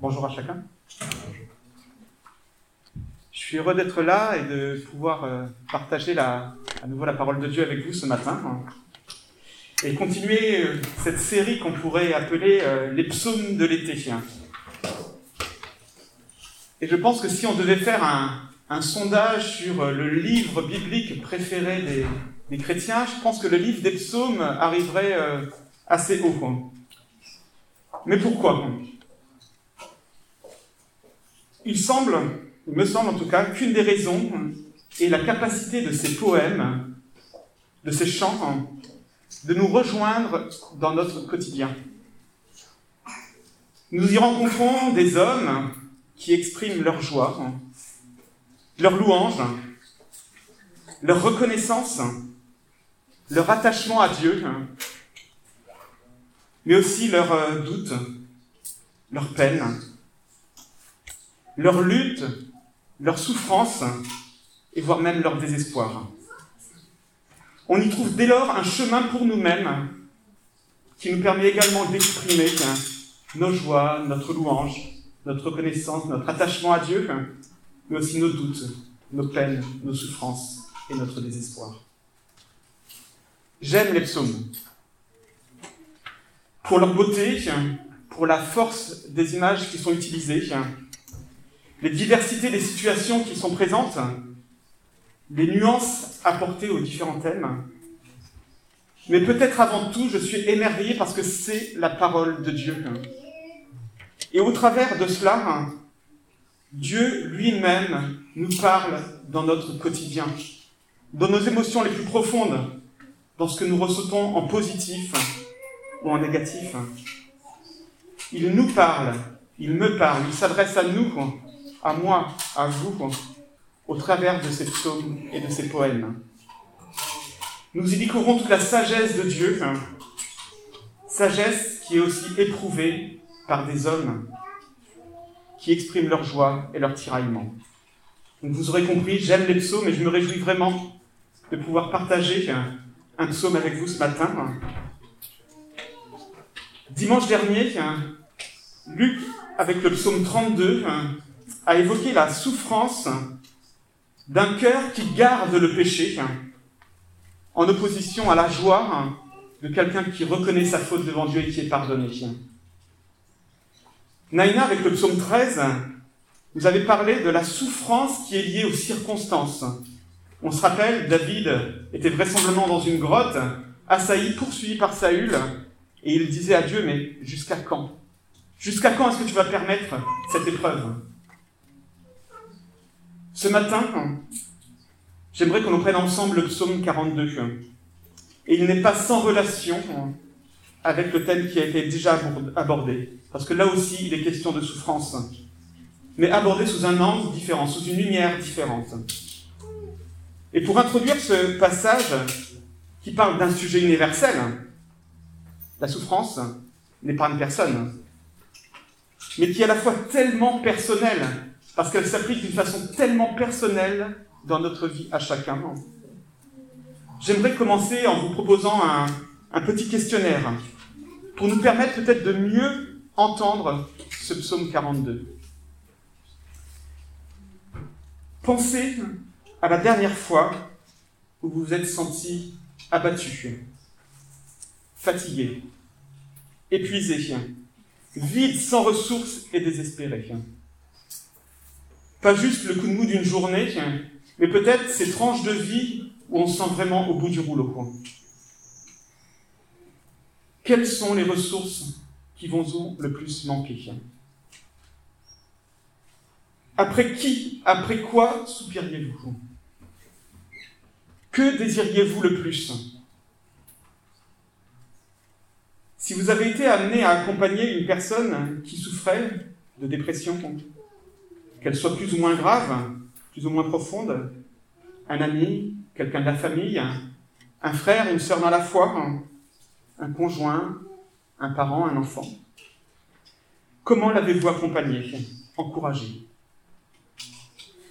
Bonjour à chacun. Je suis heureux d'être là et de pouvoir euh, partager à nouveau la parole de Dieu avec vous ce matin et continuer euh, cette série qu'on pourrait appeler euh, les psaumes de l'été. Et je pense que si on devait faire un, sondage sur le livre biblique préféré des, des, chrétiens, je pense que le livre des psaumes arriverait assez haut. Mais pourquoi Il me semble en tout cas, qu'une des raisons est la capacité de ces poèmes, de ces chants, de nous rejoindre dans notre quotidien. Nous y rencontrons des hommes qui expriment leur joie, leur louange, leur reconnaissance, leur attachement à Dieu, mais aussi leurs euh, doutes, leurs peines, leurs luttes, leurs souffrances, et voire même leur désespoir. On y trouve dès lors un chemin pour nous-mêmes qui nous permet également d'exprimer nos joies, notre louange, notre reconnaissance, notre attachement à Dieu, mais aussi nos doutes, nos peines, nos souffrances et notre désespoir. J'aime les psaumes pour leur beauté, pour la force des images qui sont utilisées, les diversités des situations qui sont présentes, les nuances apportées aux différents thèmes. Mais peut-être avant tout, je suis émerveillé parce que c'est la parole de Dieu. Et au travers de cela, Dieu lui-même nous parle dans notre quotidien, dans nos émotions les plus profondes, dans ce que nous ressentons en positif, ou en négatif. Il nous parle, il me parle, il s'adresse à nous, à moi, à vous, au travers de ces psaumes et de ces poèmes. Nous y découvrons toute la sagesse de Dieu, sagesse qui est aussi éprouvée par des hommes qui expriment leur joie et leur tiraillement. Donc vous aurez compris, j'aime les psaumes et je me réjouis vraiment de pouvoir partager un psaume avec vous ce matin. Dimanche dernier, Luc, avec le psaume 32, a évoqué la souffrance d'un cœur qui garde le péché, en opposition à la joie de quelqu'un qui reconnaît sa faute devant Dieu et qui est pardonné. Naïna, avec le psaume 13, vous avez parlé de la souffrance qui est liée aux circonstances. On se rappelle, David était vraisemblablement dans une grotte, assailli, poursuivi par Saül, et il disait à Dieu, mais jusqu'à quand? Jusqu'à quand est-ce que tu vas permettre cette épreuve? Ce matin, j'aimerais qu'on prenne ensemble le psaume 42. Et il n'est pas sans relation avec le thème qui a été déjà abordé. Parce que là aussi, il est question de souffrance. Mais abordé sous un angle différent, sous une lumière différente. Et pour introduire ce passage qui parle d'un sujet universel, la souffrance une personne, mais qui est à la fois tellement personnelle, parce qu'elle s'applique d'une façon tellement personnelle dans notre vie à chacun. J'aimerais commencer en vous proposant un, petit questionnaire pour nous permettre peut-être de mieux entendre ce psaume 42. Pensez à la dernière fois où vous vous êtes senti abattu, fatigué, épuisé, vide, sans ressources et désespéré. Pas juste le coup de mou d'une journée, mais peut-être ces tranches de vie où on se sent vraiment au bout du rouleau. Quelles sont les ressources qui vont le plus manquer? Après qui, après quoi soupiriez-vous? Que désiriez-vous le plus? Si vous avez été amené à accompagner une personne qui souffrait de dépression, qu'elle soit plus ou moins grave, plus ou moins profonde, un ami, quelqu'un de la famille, un frère, une sœur dans la foi, un conjoint, un parent, un enfant. Comment l'avez-vous accompagné, encouragé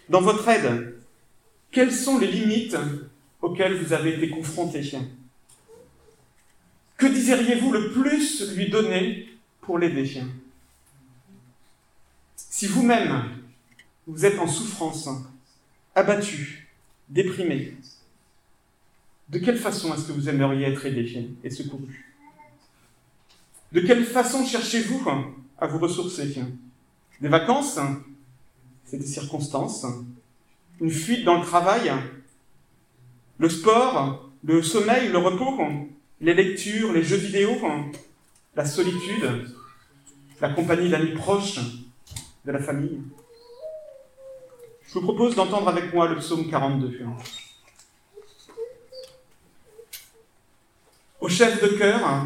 Dans votre aide, quelles sont les limites auxquelles vous avez été confrontés que désiriez-vous le plus lui donner pour l'aider? Si vous-même, vous êtes en souffrance, abattu, déprimé, de quelle façon est-ce que vous aimeriez être aidé et secouru? De quelle façon cherchez-vous à vous ressourcer? Des vacances C'est des circonstances Une fuite dans le travail Le sport Le sommeil Le repos Les lectures Les jeux vidéo La solitude La compagnie d'amis proches De la famille Je vous propose d'entendre avec moi le psaume 42. Au chef de chœur,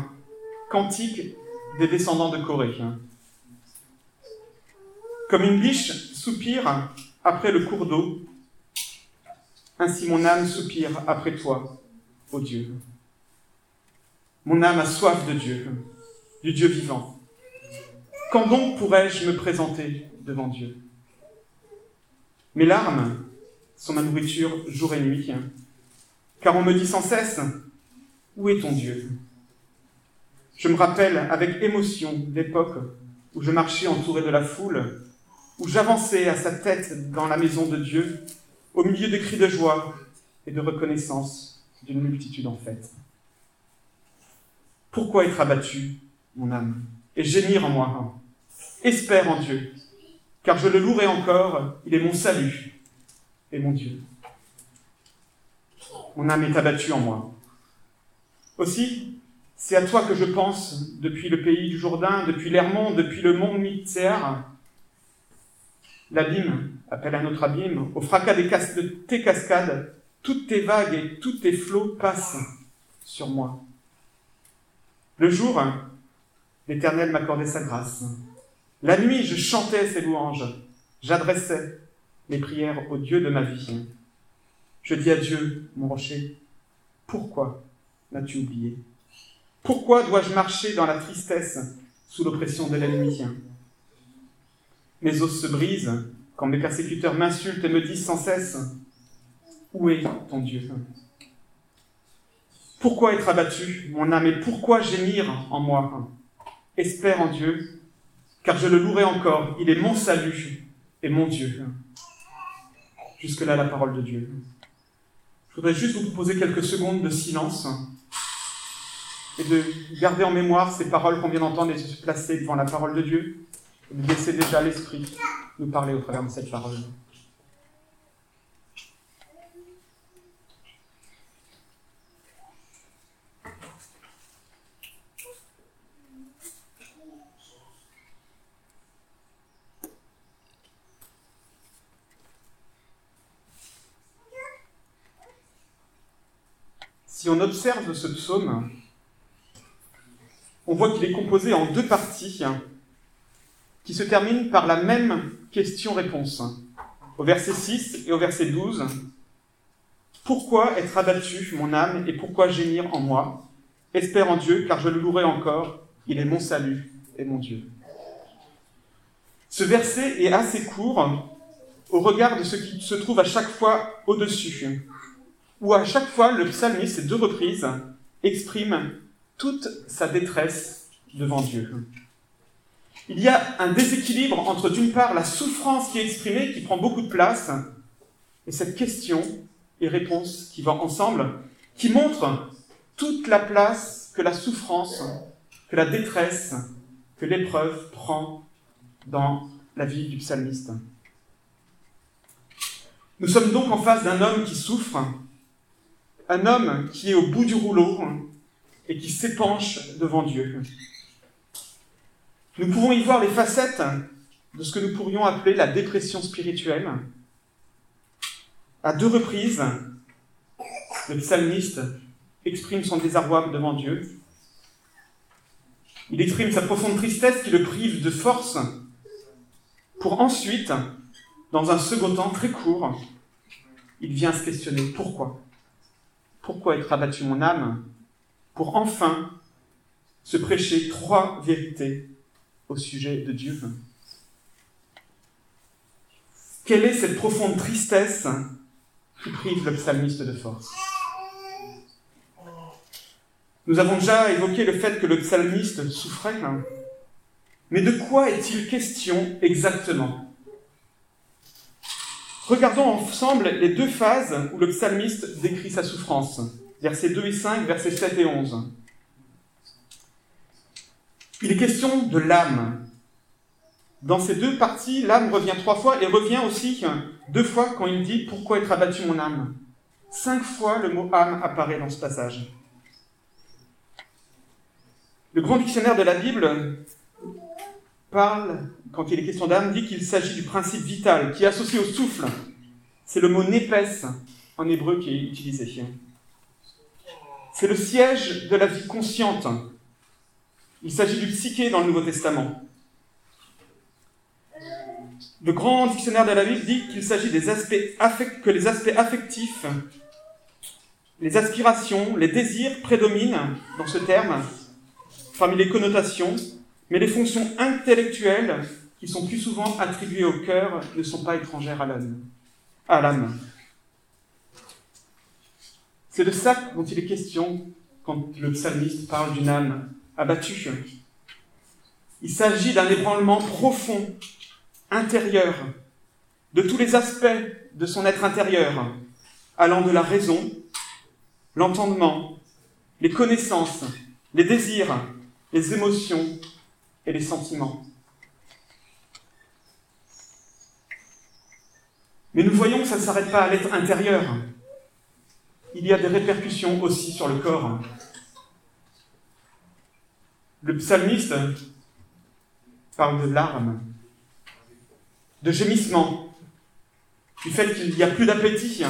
cantique des descendants de Corée. Comme une biche soupire après le cours d'eau, ainsi mon âme soupire après toi, ô Dieu. Mon âme a soif de Dieu, du Dieu vivant. Quand donc pourrais-je me présenter devant Dieu? Mes larmes sont ma nourriture jour et nuit, car on me dit sans cesse, où est ton Dieu? Je me rappelle avec émotion l'époque où je marchais entouré de la foule, où j'avançais à sa tête dans la maison de Dieu, au milieu de cris de joie et de reconnaissance d'une multitude en fête. Pourquoi être abattu, mon âme, et gémir en moi? Espère en Dieu, car je le louerai encore, il est mon salut et mon Dieu. Mon âme est abattue en moi. Aussi, c'est à toi que je pense depuis le pays du Jourdain, depuis l'Hermont, depuis le mont Mitzer. L'abîme appelle un autre abîme. Au fracas des de tes cascades, toutes tes vagues et tous tes flots passent sur moi. Le jour, l'Éternel m'accordait sa grâce. La nuit, je chantais ses louanges. J'adressais mes prières au Dieu de ma vie. Je dis à Dieu, mon rocher, pourquoi m'as-tu oublié? Pourquoi dois-je marcher dans la tristesse sous l'oppression de l'ennemi? Mes os se brisent quand mes persécuteurs m'insultent et me disent sans cesse Où est ton Dieu? Pourquoi être abattu, mon âme, et pourquoi gémir en moi? Espère en Dieu, car je le louerai encore. Il est mon salut et mon Dieu. Jusque-là, la parole de Dieu. Je voudrais juste vous proposer quelques secondes de silence et de garder en mémoire ces paroles qu'on vient d'entendre et de se placer devant la parole de Dieu et de laisser déjà l'Esprit nous parler au travers de cette parole. Si on observe ce psaume, on voit qu'il est composé en deux parties qui se terminent par la même question-réponse. Au verset 6 et au verset 12, Pourquoi être abattu, mon âme, et pourquoi gémir en moi? Espère en Dieu, car je le louerai encore, il est mon salut et mon Dieu. Ce verset est assez court au regard de ce qui se trouve à chaque fois au-dessus, où à chaque fois le psalmiste, ces deux reprises, exprime toute sa détresse devant Dieu. Il y a un déséquilibre entre, d'une part, la souffrance qui est exprimée, qui prend beaucoup de place, et cette question et réponse qui vont ensemble, qui montre toute la place que la souffrance, que la détresse, que l'épreuve prend dans la vie du psalmiste. Nous sommes donc en face d'un homme qui souffre, un homme qui est au bout du rouleau, et qui s'épanche devant Dieu. Nous pouvons y voir les facettes de ce que nous pourrions appeler la dépression spirituelle. À deux reprises, le psalmiste exprime son désarroi devant Dieu. Il exprime sa profonde tristesse qui le prive de force pour ensuite, dans un second temps très court, il vient se questionner pourquoi Pourquoi être abattu mon âme pour enfin se prêcher trois vérités au sujet de Dieu? Quelle est cette profonde tristesse qui prive le psalmiste de force? Nous avons déjà évoqué le fait que le psalmiste souffrait, mais de quoi est-il question exactement? Regardons ensemble les deux phases où le psalmiste décrit sa souffrance. Versets 2 et 5, versets 7 et 11. Il est question de l'âme. Dans ces deux parties, l'âme revient trois fois et revient aussi deux fois quand il dit Pourquoi être abattu mon âme? Cinq fois le mot âme apparaît dans ce passage. Le grand dictionnaire de la Bible parle, quand il est question d'âme, dit qu'il s'agit du principe vital qui est associé au souffle. C'est le mot népès en hébreu qui est utilisé. C'est le siège de la vie consciente. Il s'agit du psyché dans le Nouveau Testament. Le grand dictionnaire de la Bible dit qu'il s'agit des aspects que les aspects affectifs, les aspirations, les désirs prédominent dans ce terme parmi les connotations, mais les fonctions intellectuelles qui sont plus souvent attribuées au cœur ne sont pas étrangères à l'âme. À l'âme. C'est de ça dont il est question quand le psalmiste parle d'une âme abattue. Il s'agit d'un ébranlement profond, intérieur, de tous les aspects de son être intérieur, allant de la raison, l'entendement, les connaissances, les désirs, les émotions et les sentiments. Mais nous voyons que ça ne s'arrête pas à l'être intérieur. Il y a des répercussions aussi sur le corps. Le psalmiste parle de larmes, de gémissements, du fait qu'il n'y a plus d'appétit.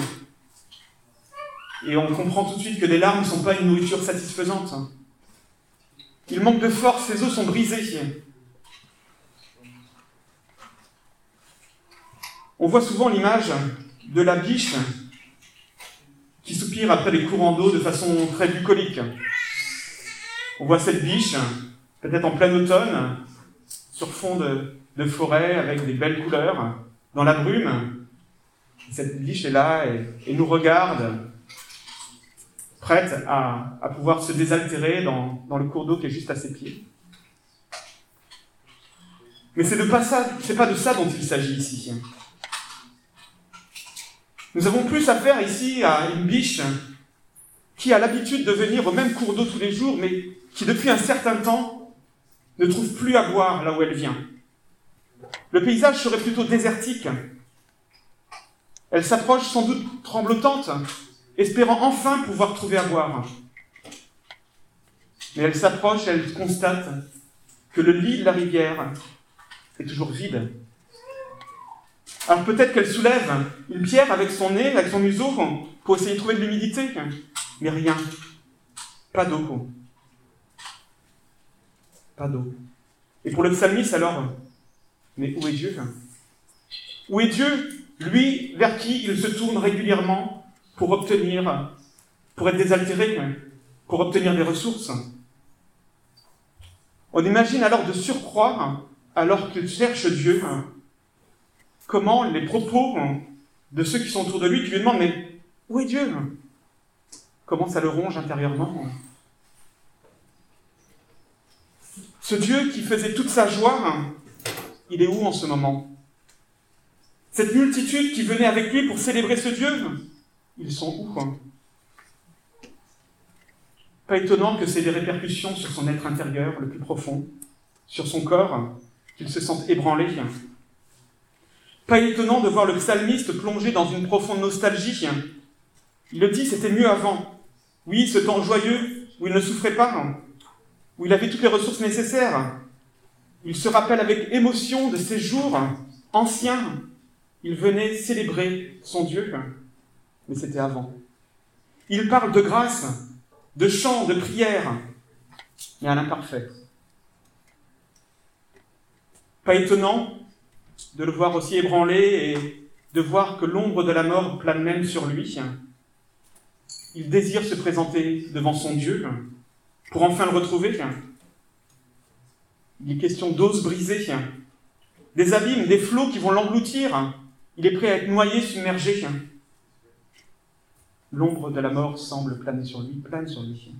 Et on comprend tout de suite que les larmes ne sont pas une nourriture satisfaisante. Il manque de force, ses os sont brisés. On voit souvent l'image de la biche qui soupire après les courants d'eau de façon très bucolique. On voit cette biche, peut-être en plein automne, sur fond de, forêt avec des belles couleurs, dans la brume. Cette biche est là et nous regarde prête à, pouvoir se désaltérer dans, le cours d'eau qui est juste à ses pieds. Mais c'est pas pas de ça dont il s'agit ici. Nous avons plus affaire ici à une biche qui a l'habitude de venir au même cours d'eau tous les jours, mais qui depuis un certain temps ne trouve plus à boire là où elle vient. Le paysage serait plutôt désertique. Elle s'approche sans doute tremblotante, espérant enfin pouvoir trouver à boire. Mais elle s'approche, elle constate que le lit de la rivière est toujours vide. Alors peut-être qu'elle soulève une pierre avec son nez, avec son museau, pour essayer de trouver de l'humidité. Mais rien. Pas d'eau. Pas d'eau. Et pour le psalmiste, alors, mais où est Dieu? Où est Dieu, lui, vers qui il se tourne régulièrement? Pour obtenir, pour être désaltéré, pour obtenir des ressources. On imagine alors de surcroît, alors qu'il cherche Dieu, comment les propos de ceux qui sont autour de lui, qui lui demandent Mais où est Dieu? Comment ça le ronge intérieurement? Ce Dieu qui faisait toute sa joie, il est où en ce moment? Cette multitude qui venait avec lui pour célébrer ce Dieu, ils sont où quoi Pas étonnant que c'est des répercussions sur son être intérieur le plus profond, sur son corps, qu'il se sente ébranlé. Pas étonnant de voir le psalmiste plongé dans une profonde nostalgie. Il le dit, c'était mieux avant. Oui, ce temps joyeux où il ne souffrait pas, où il avait toutes les ressources nécessaires. Il se rappelle avec émotion de ces jours anciens. Il venait célébrer son Dieu mais c'était avant. Il parle de grâce, de chant, de prière, mais à l'imparfait. Pas étonnant de le voir aussi ébranlé et de voir que l'ombre de la mort plane même sur lui. Il désire se présenter devant son Dieu pour enfin le retrouver. Il est question d'os brisée, des abîmes, des flots qui vont l'engloutir. Il est prêt à être noyé, submergé. L'ombre de la mort semble planer sur lui, plane sur lui.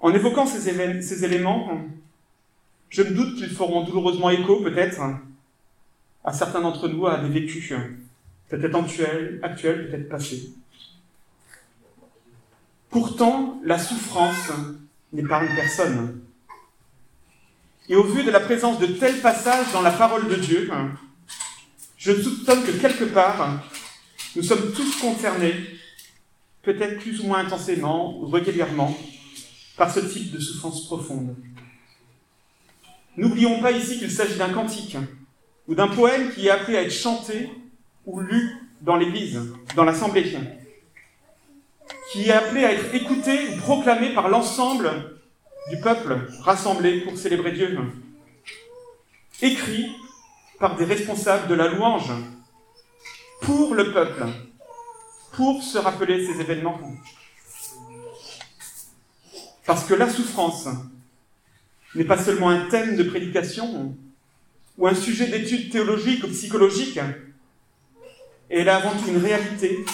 En évoquant ces, éléments, je me doute qu'ils feront douloureusement écho, peut-être, à certains d'entre nous à des vécus, peut-être actuels, actuels peut-être passés. Pourtant, la souffrance une personne. Et au vu de la présence de tels passages dans la parole de Dieu, je soupçonne que quelque part, nous sommes tous concernés, peut-être plus ou moins intensément ou régulièrement, par ce type de souffrance profonde. N'oublions pas ici qu'il s'agit d'un cantique ou d'un poème qui est appelé à être chanté ou lu dans l'Église, dans l'Assemblée, qui est appelé à être écouté ou proclamé par l'ensemble du peuple rassemblé pour célébrer Dieu, écrit par des responsables de la louange pour le peuple, pour se rappeler ces événements. Parce que la souffrance n'est pas seulement un thème de prédication ou un sujet d'étude théologique ou psychologique, elle est avant tout une réalité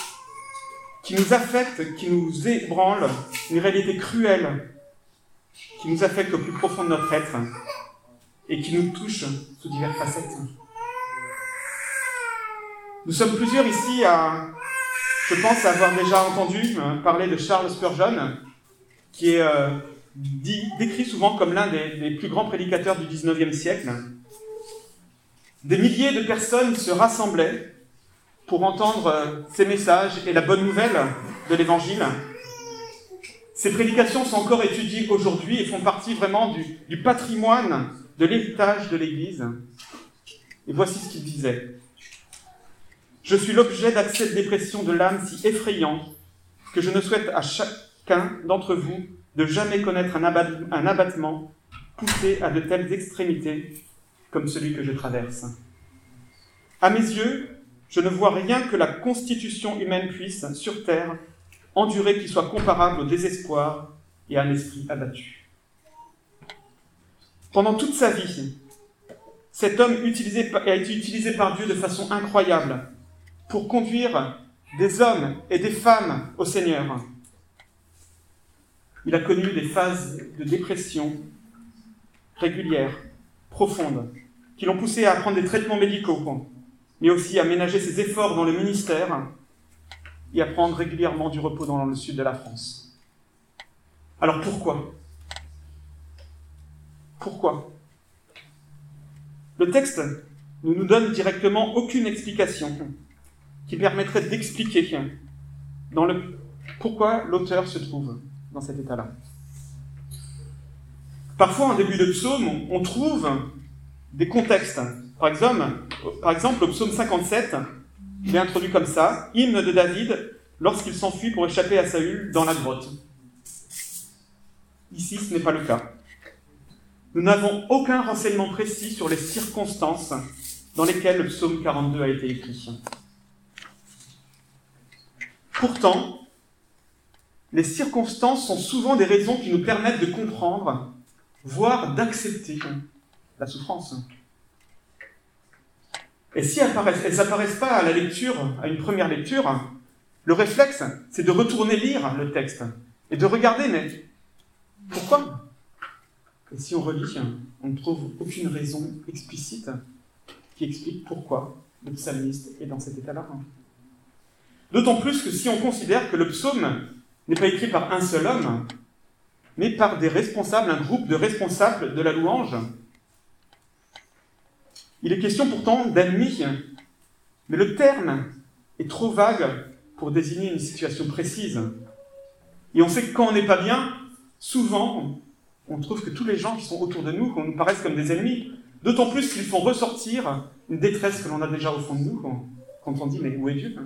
qui nous affecte, qui nous ébranle, une réalité cruelle, qui nous affecte au plus profond de notre être et qui nous touche sous diverses facettes. Nous sommes plusieurs ici à, je pense, avoir déjà entendu euh, parler de Charles Spurgeon, qui est euh, décrit souvent comme l'un des, plus grands prédicateurs du XIXe siècle. Des milliers de personnes se rassemblaient pour entendre euh, ces messages et la bonne nouvelle de l'Évangile. Ces prédications sont encore étudiées aujourd'hui et font partie vraiment du patrimoine de l'héritage de l'Église. Et voici ce qu'il disait. Je suis l'objet d'accès de dépression de l'âme si effrayant que je ne souhaite à chacun d'entre vous de jamais connaître un, abattement poussé à de telles extrémités comme celui que je traverse. À mes yeux, je ne vois rien que la constitution humaine puisse, sur terre, endurer qui soit comparable au désespoir et à un esprit abattu. Pendant toute sa vie, cet homme a été utilisé par Dieu de façon incroyable pour conduire des hommes et des femmes au Seigneur. Il a connu des phases de dépression régulières, profondes, qui l'ont poussé à prendre des traitements médicaux, mais aussi à ménager ses efforts dans le ministère et à prendre régulièrement du repos dans le sud de la France. Alors pourquoi? Pourquoi? Le texte ne nous donne directement aucune explication qui permettrait d'expliquer le, pourquoi l'auteur se trouve dans cet état-là. Parfois, en début de psaume, on trouve des contextes. Par exemple, par exemple, au psaume 57, il est introduit comme ça, hymne de David lorsqu'il s'enfuit pour échapper à Saül dans la grotte. Ici, ce n'est pas le cas. Nous n'avons aucun renseignement précis sur les circonstances dans lesquelles le psaume 42 a été écrit. Pourtant, les circonstances sont souvent des raisons qui nous permettent de comprendre, voire d'accepter la souffrance. Et si elles n'apparaissent pas à la lecture, à une première lecture, le réflexe, c'est de retourner lire le texte et de regarder, mais pourquoi? Et si on relit, on ne trouve aucune raison explicite qui explique pourquoi le psalmiste est dans cet état-là. D'autant plus que si on considère que le psaume n'est pas écrit par un seul homme, mais par des responsables, un groupe de responsables de la louange. Il est question pourtant d'ennemis, mais le terme est trop vague pour désigner une situation précise. Et on sait que quand on n'est pas bien, souvent, on trouve que tous les gens qui sont autour de nous, qu'on nous paraissent comme des ennemis, d'autant plus qu'ils font ressortir une détresse que l'on a déjà au fond de nous, quand on dit mais où est Dieu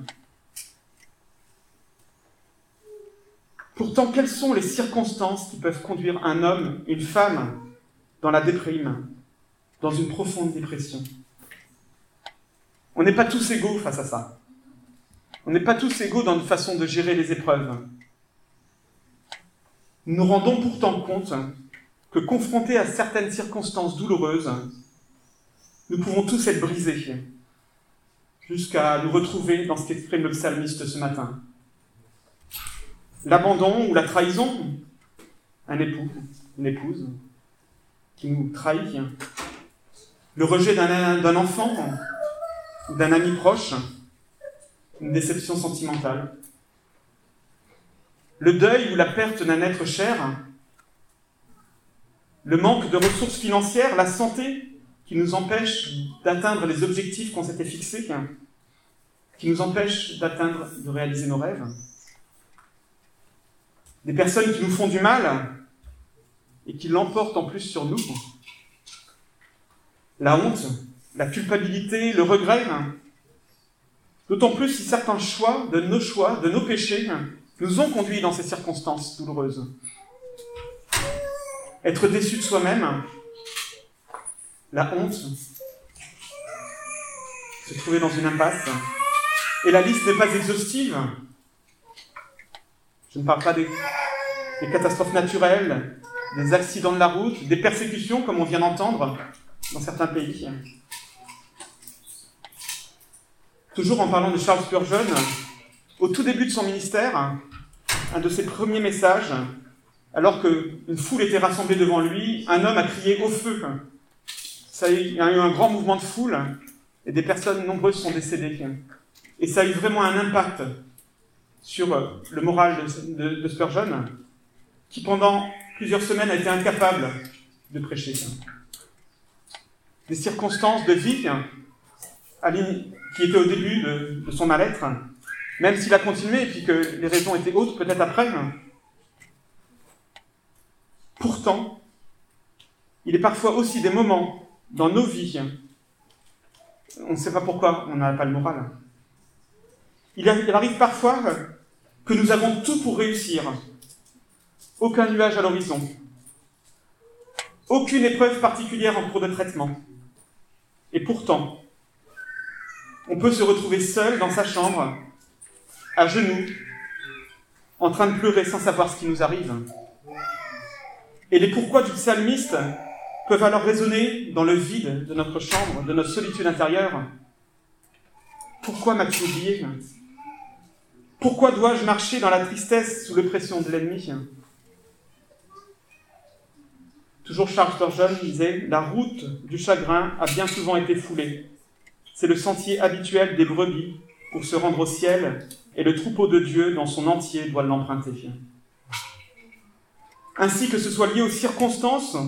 Pourtant, quelles sont les circonstances qui peuvent conduire un homme, une femme, dans la déprime, dans une profonde dépression? On n'est pas tous égaux face à ça. On n'est pas tous égaux dans notre façon de gérer les épreuves. Nous nous rendons pourtant compte que confrontés à certaines circonstances douloureuses, nous pouvons tous être brisés, jusqu'à nous retrouver dans ce qu'exprime le psalmiste ce matin l'abandon ou la trahison, un époux, une épouse qui nous trahit, le rejet d'un enfant d'un ami proche, une déception sentimentale, le deuil ou la perte d'un être cher, le manque de ressources financières, la santé qui nous empêche d'atteindre les objectifs qu'on s'était fixés, qui nous empêche d'atteindre, de réaliser nos rêves, des personnes qui nous font du mal et qui l'emportent en plus sur nous, la honte, la culpabilité, le regret, d'autant plus si certains choix de nos choix, de nos péchés, nous ont conduits dans ces circonstances douloureuses. Être déçu de soi-même, la honte, se trouver dans une impasse, et la liste n'est pas exhaustive. Je ne parle pas des, catastrophes naturelles, des accidents de la route, des persécutions comme on vient d'entendre dans certains pays. Toujours en parlant de Charles Spurgeon, au tout début de son ministère, un de ses premiers messages, alors qu'une foule était rassemblée devant lui, un homme a crié au feu. Ça, a eu un grand mouvement de foule et des personnes nombreuses sont décédées. Et ça a eu vraiment un impact sur le moral de, Spurgeon, qui pendant plusieurs semaines a été incapable de prêcher. Des circonstances de vie qui étaient au début de, son mal-être, même s'il a continué et puis que les raisons étaient autres peut-être après. Pourtant, il est parfois aussi des moments dans nos vies, on ne sait pas pourquoi on n'a pas le moral. Il arrive parfois que nous avons tout pour réussir. Aucun nuage à l'horizon. Aucune épreuve particulière en cours de traitement. Et pourtant, on peut se retrouver seul dans sa chambre, à genoux, en train de pleurer sans savoir ce qui nous arrive. Et les pourquoi du psalmiste peuvent alors résonner dans le vide de notre chambre, de notre solitude intérieure. Pourquoi m'as-tu oublié? Pourquoi dois-je marcher dans la tristesse sous l'oppression de l'ennemi? Toujours Charles Spurgeon disait La route du chagrin a bien souvent été foulée. C'est le sentier habituel des brebis pour se rendre au ciel, et le troupeau de Dieu dans son entier doit l'emprunter. Ainsi que ce soit lié aux circonstances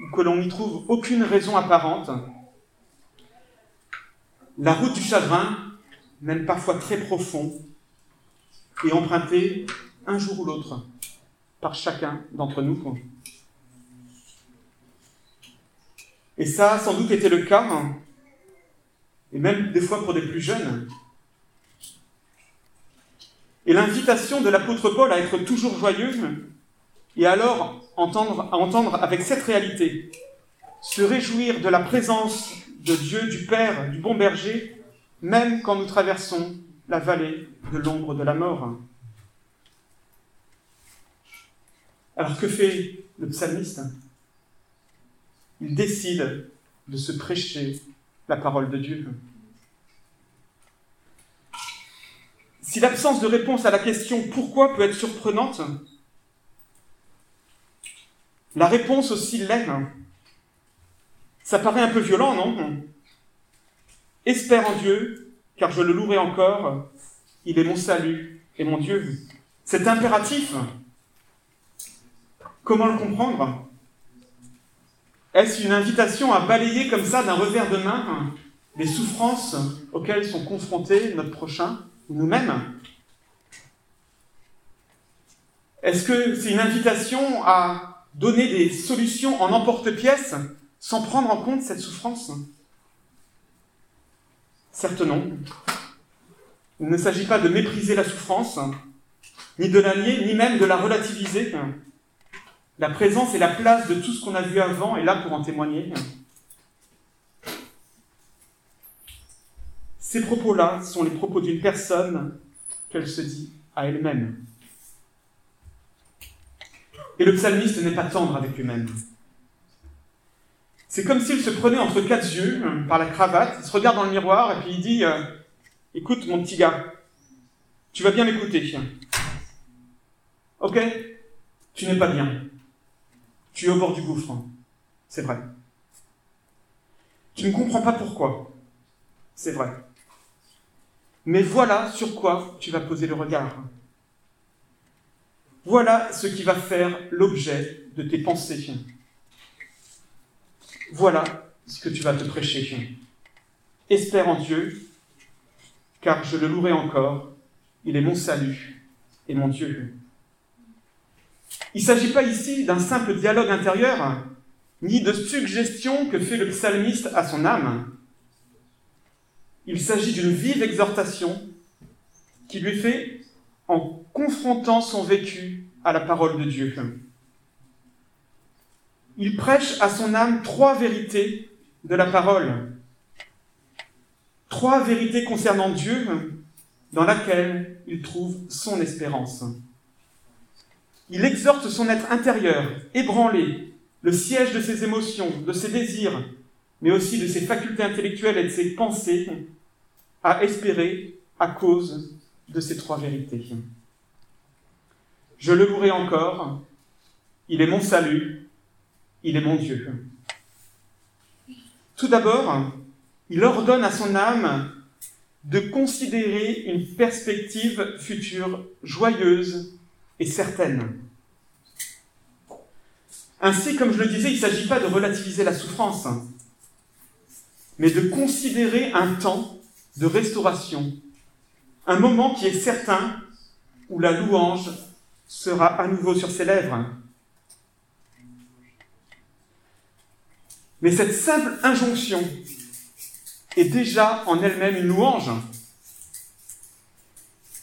ou que l'on n'y trouve aucune raison apparente, la route du chagrin, même parfois très profond, est empruntée un jour ou l'autre par chacun d'entre nous. Et ça a sans doute été le cas, hein, et même des fois pour des plus jeunes. Et l'invitation de l'apôtre Paul à être toujours joyeux, et alors à entendre avec cette réalité, se réjouir de la présence de Dieu, du Père, du bon berger, même quand nous traversons la vallée de l'ombre de la mort. Alors que fait le psalmiste? Il décide de se prêcher la parole de Dieu. Si l'absence de réponse à la question pourquoi peut être surprenante, la réponse aussi l'est. Ça paraît un peu violent, non? Espère en Dieu, car je le louerai encore, il est mon salut et mon Dieu. C'est impératif. Comment le comprendre? Est-ce une invitation à balayer comme ça d'un revers de main les souffrances auxquelles sont confrontés notre prochain ou nous-mêmes? Est-ce que c'est une invitation à donner des solutions en emporte-pièce sans prendre en compte cette souffrance? Certes non. Il ne s'agit pas de mépriser la souffrance, ni de la nier, ni même de la relativiser. La présence et la place de tout ce qu'on a vu avant est là pour en témoigner. Ces propos-là sont les propos d'une personne qu'elle se dit à elle-même. Et le psalmiste n'est pas tendre avec lui-même. C'est comme s'il se prenait entre quatre yeux, par la cravate, il se regarde dans le miroir et puis il dit euh, Écoute, mon petit gars, tu vas bien m'écouter. Ok? Tu n'es pas bien. Tu es au bord du gouffre. C'est vrai. Tu ne comprends pas pourquoi. c'est vrai. Mais voilà sur quoi tu vas poser le regard. Voilà ce qui va faire l'objet de tes pensées. Voilà ce que tu vas te prêcher. Espère en Dieu, car je le louerai encore. Il est mon salut et mon Dieu. Il ne s'agit pas ici d'un simple dialogue intérieur, ni de suggestion que fait le psalmiste à son âme. Il s'agit d'une vive exhortation qui lui fait en confrontant son vécu à la parole de Dieu. Il prêche à son âme trois vérités de la parole, trois vérités concernant Dieu dans laquelle il trouve son espérance. Il exhorte son être intérieur, ébranlé, le siège de ses émotions, de ses désirs, mais aussi de ses facultés intellectuelles et de ses pensées, à espérer à cause de ces trois vérités. Je le louerai encore, il est mon salut, il est mon Dieu. Tout d'abord, il ordonne à son âme de considérer une perspective future joyeuse et certaine. Ainsi, comme je le disais, il ne s'agit pas de relativiser la souffrance, mais de considérer un temps de restauration, un moment qui est certain où la louange sera à nouveau sur ses lèvres. Mais cette simple injonction est déjà en elle-même une louange.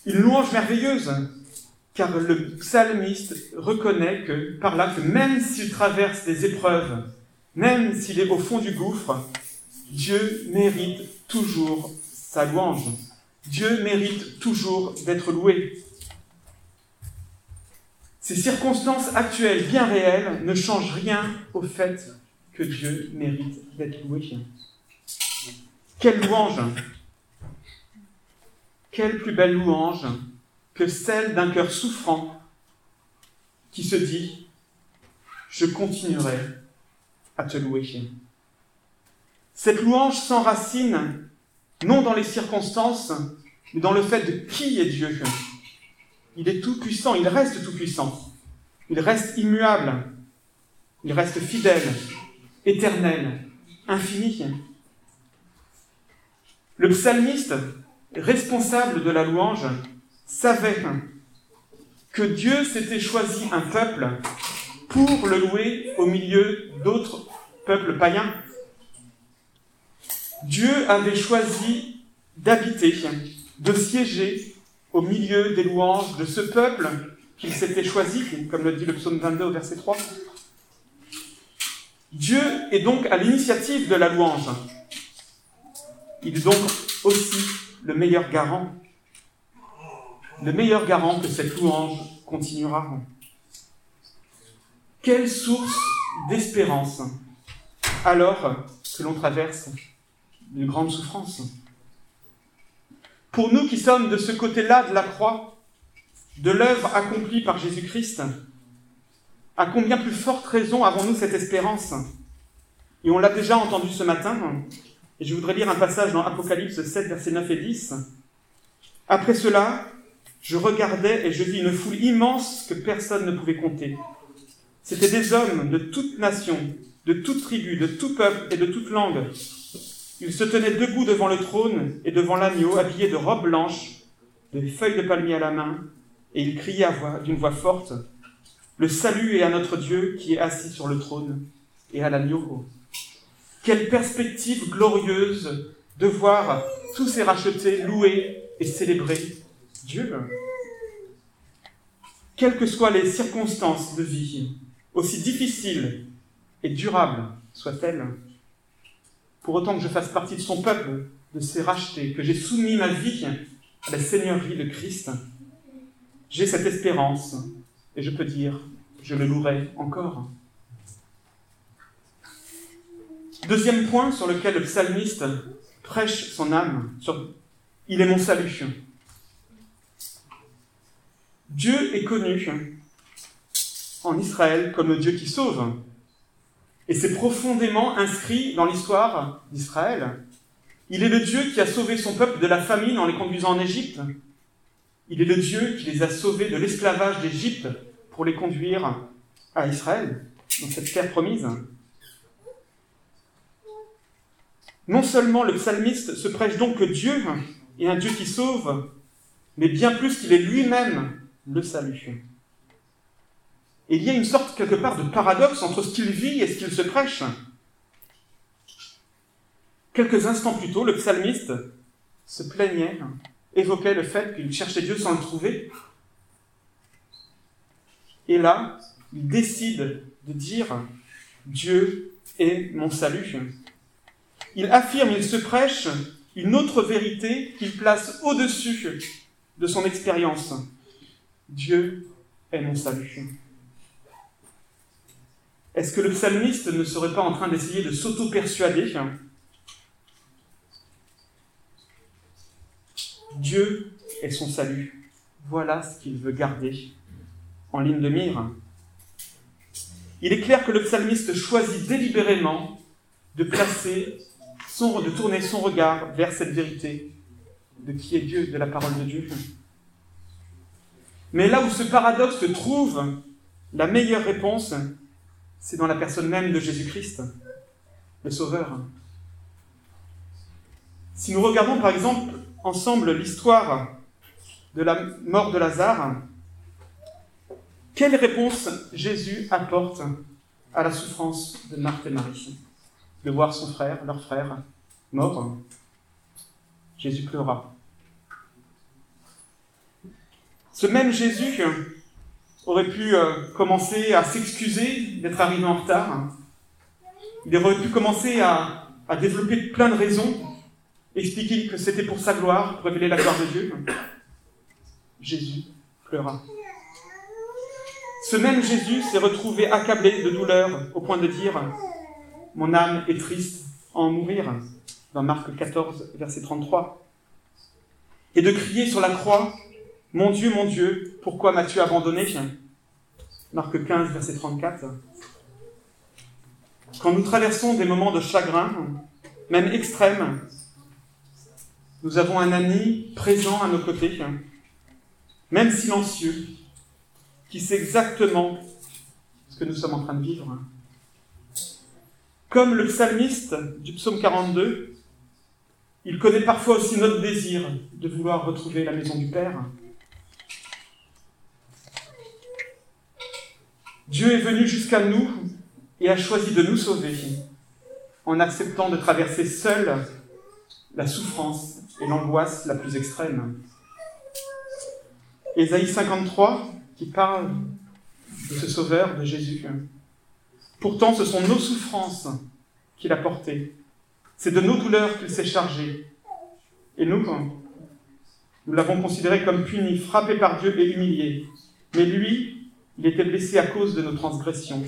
Une louange merveilleuse, car le psalmiste reconnaît que par là, que même s'il traverse des épreuves, même s'il est au fond du gouffre, Dieu mérite toujours sa louange. Dieu mérite toujours d'être loué. Ces circonstances actuelles bien réelles ne changent rien au fait que Dieu mérite d'être loué. Quelle louange Quelle plus belle louange que celle d'un cœur souffrant qui se dit Je continuerai à te louer. Cette louange s'enracine non dans les circonstances, mais dans le fait de qui est Dieu. Il est tout puissant, il reste tout puissant, il reste immuable, il reste fidèle, éternel, infini. Le psalmiste, responsable de la louange, savait que Dieu s'était choisi un peuple pour le louer au milieu d'autres peuples païens. Dieu avait choisi d'habiter, de siéger au milieu des louanges de ce peuple qu'il s'était choisi, comme le dit le psaume 22 au verset 3. Dieu est donc à l'initiative de la louange. Il est donc aussi le meilleur garant, le meilleur garant que cette louange continuera. Quelle source d'espérance alors que l'on traverse une grande souffrance. Pour nous qui sommes de ce côté-là de la croix, de l'œuvre accomplie par Jésus-Christ, à combien plus forte raison avons-nous cette espérance? Et on l'a déjà entendu ce matin, et je voudrais lire un passage dans Apocalypse 7, versets 9 et 10. Après cela, je regardais et je vis une foule immense que personne ne pouvait compter. C'étaient des hommes de toute nation, de toute tribu, de tout peuple et de toute langue il se tenait debout devant le trône et devant l'agneau, habillé de robes blanches, de feuilles de palmier à la main, et il criait d'une voix forte Le salut est à notre Dieu qui est assis sur le trône et à l'agneau. Quelle perspective glorieuse de voir tous ces rachetés louer et célébrer Dieu. Quelles que soient les circonstances de vie, aussi difficiles et durables soient-elles, pour autant que je fasse partie de son peuple, de ses rachetés, que j'ai soumis ma vie à la seigneurie de Christ, j'ai cette espérance et je peux dire, je le louerai encore. Deuxième point sur lequel le psalmiste prêche son âme, il est mon salut. Dieu est connu en Israël comme le Dieu qui sauve. Et c'est profondément inscrit dans l'histoire d'Israël. Il est le Dieu qui a sauvé son peuple de la famine en les conduisant en Égypte. Il est le Dieu qui les a sauvés de l'esclavage d'Égypte pour les conduire à Israël, dans cette terre promise. Non seulement le psalmiste se prêche donc que Dieu est un Dieu qui sauve, mais bien plus qu'il est lui-même le salut. Il y a une sorte quelque part de paradoxe entre ce qu'il vit et ce qu'il se prêche. Quelques instants plus tôt, le psalmiste se plaignait, évoquait le fait qu'il cherchait Dieu sans le trouver. Et là, il décide de dire Dieu est mon salut. Il affirme, il se prêche une autre vérité qu'il place au-dessus de son expérience. Dieu est mon salut. Est-ce que le psalmiste ne serait pas en train d'essayer de s'auto-persuader Dieu est son salut. Voilà ce qu'il veut garder en ligne de mire. Il est clair que le psalmiste choisit délibérément de placer de tourner son regard vers cette vérité de qui est Dieu, de la parole de Dieu. Mais là où ce paradoxe trouve la meilleure réponse, c'est dans la personne même de Jésus-Christ, le Sauveur. Si nous regardons par exemple ensemble l'histoire de la mort de Lazare, quelle réponse Jésus apporte à la souffrance de Marthe et Marie? De voir son frère, leur frère, mort. Jésus pleura. Ce même Jésus aurait pu euh, commencer à s'excuser d'être arrivé en retard. Il aurait pu commencer à, à développer plein de raisons, expliquer que c'était pour sa gloire, pour révéler la gloire de Dieu. Jésus pleura. Ce même Jésus s'est retrouvé accablé de douleur au point de dire Mon âme est triste à en mourir, dans Marc 14, verset 33. Et de crier sur la croix Mon Dieu, mon Dieu, pourquoi m'as-tu abandonné Marc 15, verset 34. Quand nous traversons des moments de chagrin, même extrêmes, nous avons un ami présent à nos côtés, même silencieux, qui sait exactement ce que nous sommes en train de vivre. Comme le psalmiste du psaume 42, il connaît parfois aussi notre désir de vouloir retrouver la maison du Père. Dieu est venu jusqu'à nous et a choisi de nous sauver en acceptant de traverser seul la souffrance et l'angoisse la plus extrême. Ésaïe 53 qui parle de ce Sauveur, de Jésus. Pourtant, ce sont nos souffrances qu'il a portées. C'est de nos douleurs qu'il s'est chargé. Et nous, nous l'avons considéré comme puni, frappé par Dieu et humilié. Mais lui, il était blessé à cause de nos transgressions,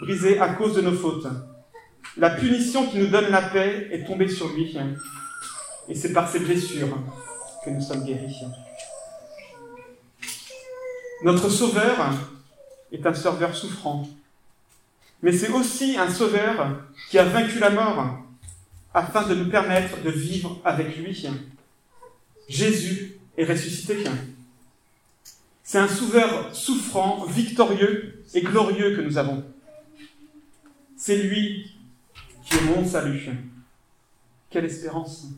brisé à cause de nos fautes. La punition qui nous donne la paix est tombée sur lui. Et c'est par ses blessures que nous sommes guéris. Notre Sauveur est un Sauveur souffrant, mais c'est aussi un Sauveur qui a vaincu la mort afin de nous permettre de vivre avec lui. Jésus est ressuscité. C'est un Sauveur souffrant, victorieux et glorieux que nous avons. C'est lui qui est mon salut. Quelle espérance.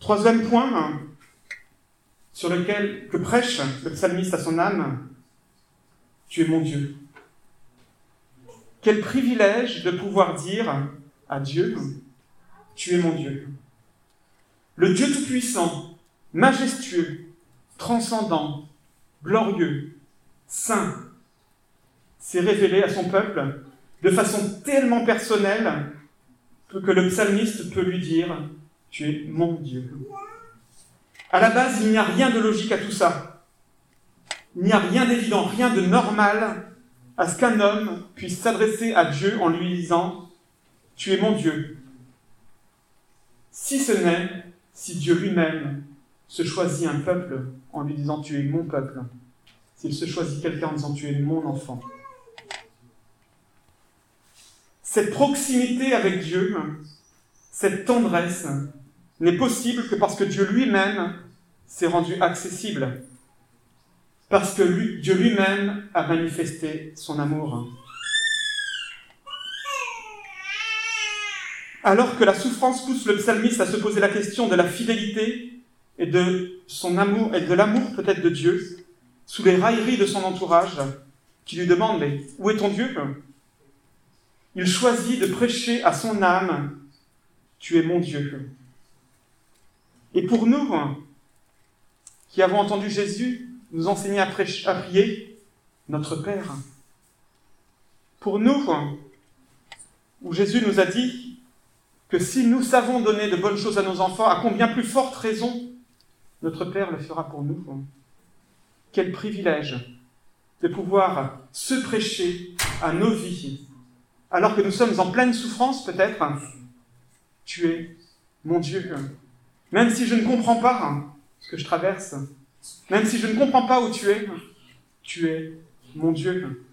Troisième point, sur lequel que prêche le psalmiste à son âme, tu es mon Dieu. Quel privilège de pouvoir dire à Dieu, tu es mon Dieu. Le Dieu Tout-Puissant, majestueux, transcendant, glorieux, saint, s'est révélé à son peuple de façon tellement personnelle que le psalmiste peut lui dire, tu es mon Dieu. À la base, il n'y a rien de logique à tout ça. Il n'y a rien d'évident, rien de normal à ce qu'un homme puisse s'adresser à Dieu en lui disant Tu es mon Dieu. Si ce n'est si Dieu lui-même se choisit un peuple en lui disant Tu es mon peuple, s'il se choisit quelqu'un en disant Tu es mon enfant. Cette proximité avec Dieu, cette tendresse n'est possible que parce que Dieu lui-même s'est rendu accessible, parce que Dieu lui-même a manifesté son amour. Alors que la souffrance pousse le psalmiste à se poser la question de la fidélité et de son amour et de l'amour peut-être de Dieu, sous les railleries de son entourage, qui lui demandent Mais où est ton Dieu? Il choisit de prêcher à son âme Tu es mon Dieu. Et pour nous, qui avons entendu Jésus nous enseigner à, prier notre Père, pour nous, où Jésus nous a dit que si nous savons donner de bonnes choses à nos enfants, à combien plus forte raison notre Père le fera pour nous. Quel privilège de pouvoir se prêcher à nos vies, alors que nous sommes en pleine souffrance peut-être. Tu es mon Dieu. Même si je ne comprends pas ce que je traverse, même si je ne comprends pas où tu es, tu es mon Dieu.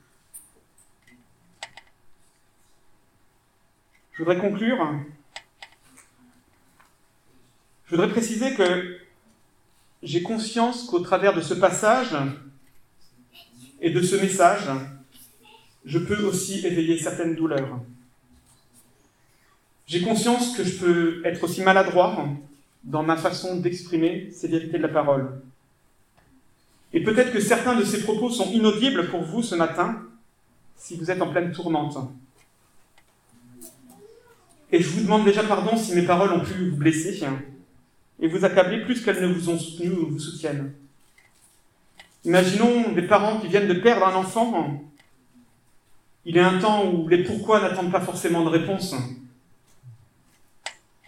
Je voudrais conclure. Je voudrais préciser que j'ai conscience qu'au travers de ce passage et de ce message, je peux aussi éveiller certaines douleurs. J'ai conscience que je peux être aussi maladroit dans ma façon d'exprimer ces vérités de la parole. Et peut-être que certains de ces propos sont inaudibles pour vous ce matin, si vous êtes en pleine tourmente. Et je vous demande déjà pardon si mes paroles ont pu vous blesser et vous accabler plus qu'elles ne vous ont soutenu ou vous soutiennent. Imaginons des parents qui viennent de perdre un enfant. Il est un temps où les pourquoi n'attendent pas forcément de réponse,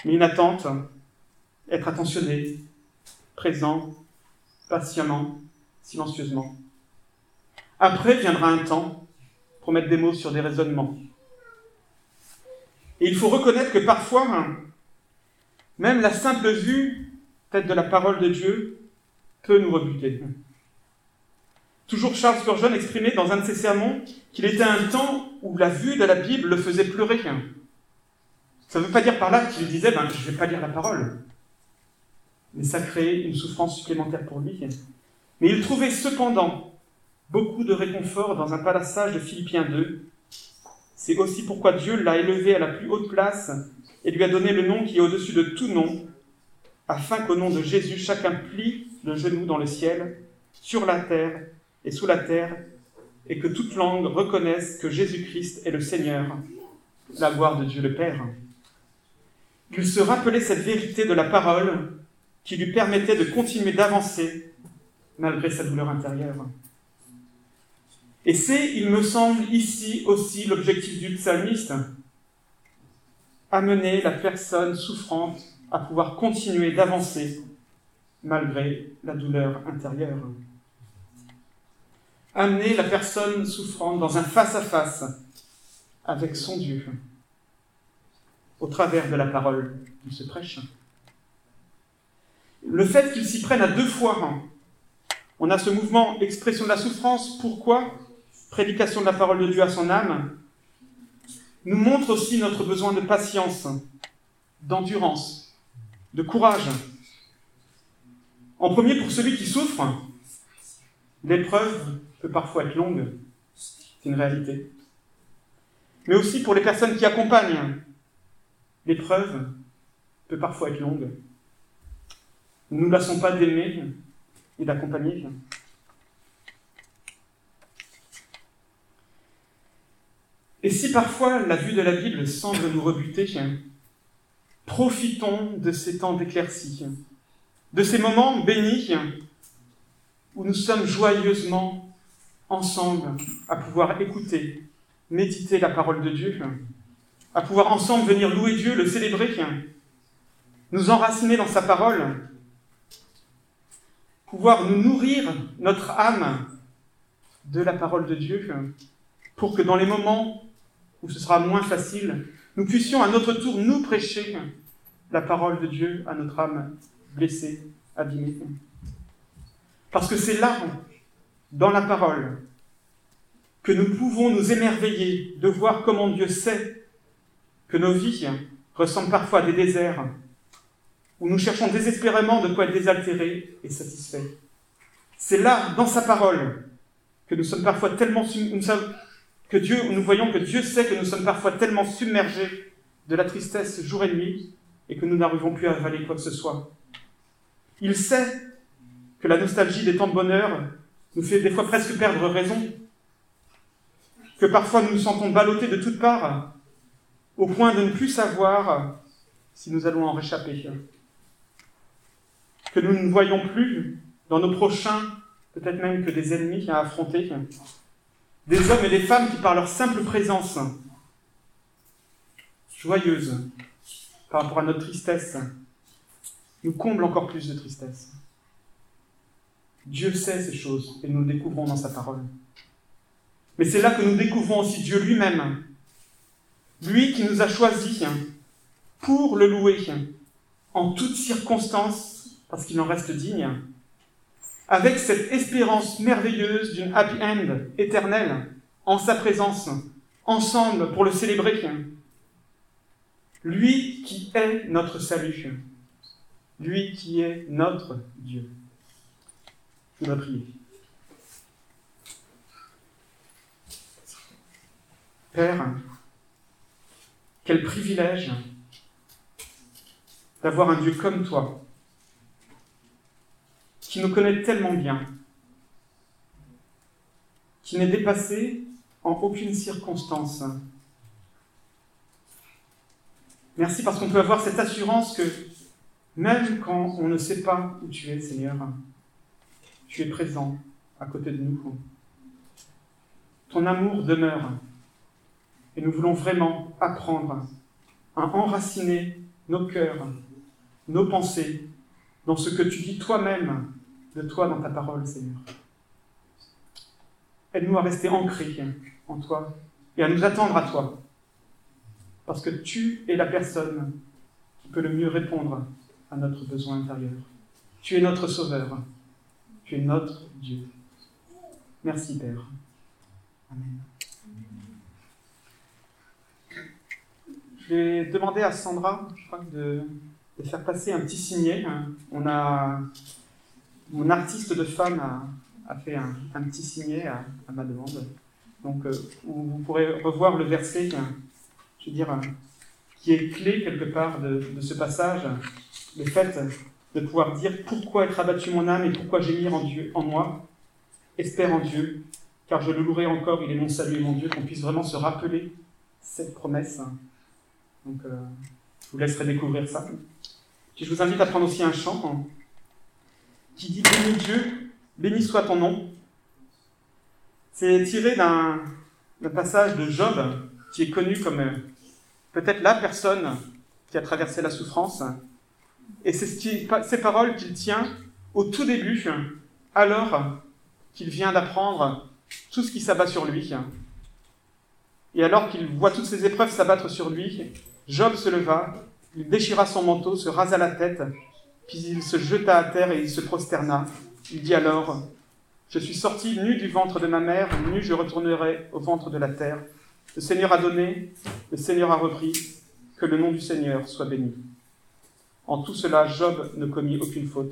mais une attente, être attentionné, présent, patiemment, silencieusement. Après viendra un temps pour mettre des mots sur des raisonnements. Et il faut reconnaître que parfois, même la simple vue, peut-être de la parole de Dieu, peut nous rebuter. Toujours Charles Spurgeon exprimait dans un de ses sermons qu'il était un temps où la vue de la Bible le faisait pleurer. Ça ne veut pas dire par là qu'il disait ben, Je ne vais pas lire la parole. Mais ça créait une souffrance supplémentaire pour lui. Mais il trouvait cependant beaucoup de réconfort dans un passage de Philippiens 2. C'est aussi pourquoi Dieu l'a élevé à la plus haute place et lui a donné le nom qui est au-dessus de tout nom, afin qu'au nom de Jésus, chacun plie le genou dans le ciel, sur la terre et sous la terre, et que toute langue reconnaisse que Jésus-Christ est le Seigneur, la gloire de Dieu le Père. Il se rappelait cette vérité de la parole qui lui permettait de continuer d'avancer malgré sa douleur intérieure. Et c'est, il me semble, ici aussi l'objectif du psalmiste, amener la personne souffrante à pouvoir continuer d'avancer malgré la douleur intérieure. Amener la personne souffrante dans un face-à-face avec son Dieu au travers de la parole qu'il se prêche. Le fait qu'il s'y prenne à deux fois, on a ce mouvement expression de la souffrance, pourquoi? Prédication de la parole de Dieu à son âme, nous montre aussi notre besoin de patience, d'endurance, de courage. En premier, pour celui qui souffre, l'épreuve peut parfois être longue, c'est une réalité. Mais aussi pour les personnes qui accompagnent, l'épreuve peut parfois être longue. Nous ne lassons pas d'aimer et d'accompagner. Et si parfois la vue de la Bible semble nous rebuter, profitons de ces temps d'éclaircie, de ces moments bénis où nous sommes joyeusement ensemble à pouvoir écouter, méditer la parole de Dieu, à pouvoir ensemble venir louer Dieu, le célébrer, nous enraciner dans sa parole, pouvoir nous nourrir notre âme de la parole de Dieu, pour que dans les moments où ce sera moins facile, nous puissions à notre tour nous prêcher la parole de Dieu à notre âme blessée, abîmée. Parce que c'est là, dans la parole, que nous pouvons nous émerveiller de voir comment Dieu sait que nos vies ressemblent parfois à des déserts où nous cherchons désespérément de quoi être désaltérés et satisfaits. C'est là, dans sa parole, que nous sommes parfois tellement que Dieu, nous voyons que Dieu sait que nous sommes parfois tellement submergés de la tristesse jour et nuit et que nous n'arrivons plus à avaler quoi que ce soit. Il sait que la nostalgie des temps de bonheur nous fait des fois presque perdre raison, que parfois nous nous sentons ballottés de toutes parts, au point de ne plus savoir si nous allons en réchapper, que nous ne voyons plus dans nos prochains, peut-être même que des ennemis à affronter, des hommes et des femmes qui, par leur simple présence, joyeuse par rapport à notre tristesse, nous comblent encore plus de tristesse. Dieu sait ces choses et nous le découvrons dans sa parole. Mais c'est là que nous découvrons aussi Dieu lui-même, lui qui nous a choisis pour le louer en toutes circonstances, parce qu'il en reste digne, avec cette espérance merveilleuse d'une happy end éternelle en sa présence, ensemble pour le célébrer. Lui qui est notre salut, lui qui est notre Dieu. Je vais prier. Père, quel privilège d'avoir un Dieu comme toi, qui nous connaît tellement bien, qui n'est dépassé en aucune circonstance. Merci parce qu'on peut avoir cette assurance que même quand on ne sait pas où tu es, Seigneur, tu es présent à côté de nous. Ton amour demeure. Et nous voulons vraiment apprendre à enraciner nos cœurs, nos pensées, dans ce que tu dis toi-même de toi dans ta parole, Seigneur. Aide-nous à rester ancrés en toi et à nous attendre à toi, parce que tu es la personne qui peut le mieux répondre à notre besoin intérieur. Tu es notre Sauveur, tu es notre Dieu. Merci Père. Amen. Je vais demander à Sandra, je crois, de, faire passer un petit signet. On a mon artiste de femme a, fait un, petit signet à, ma demande. Donc, euh, vous pourrez revoir le verset, je veux dire, qui est clé quelque part de, ce passage, le fait de pouvoir dire pourquoi être abattu mon âme et pourquoi gémir en Dieu, en moi. Espère en Dieu, car je le louerai encore, il est mon salut et mon Dieu, qu'on puisse vraiment se rappeler cette promesse. Donc, euh, je vous laisserai découvrir ça. je vous invite à prendre aussi un chant qui dit Béni Dieu, béni soit ton nom. C'est tiré d'un passage de Job, qui est connu comme euh, peut-être la personne qui a traversé la souffrance. Et c'est ces paroles qu'il tient au tout début, alors qu'il vient d'apprendre tout ce qui s'abat sur lui. Et alors qu'il voit toutes ces épreuves s'abattre sur lui, Job se leva, il déchira son manteau, se rasa la tête, puis il se jeta à terre et il se prosterna. Il dit alors, Je suis sorti nu du ventre de ma mère, nu je retournerai au ventre de la terre. Le Seigneur a donné, le Seigneur a repris, que le nom du Seigneur soit béni. En tout cela, Job ne commit aucune faute,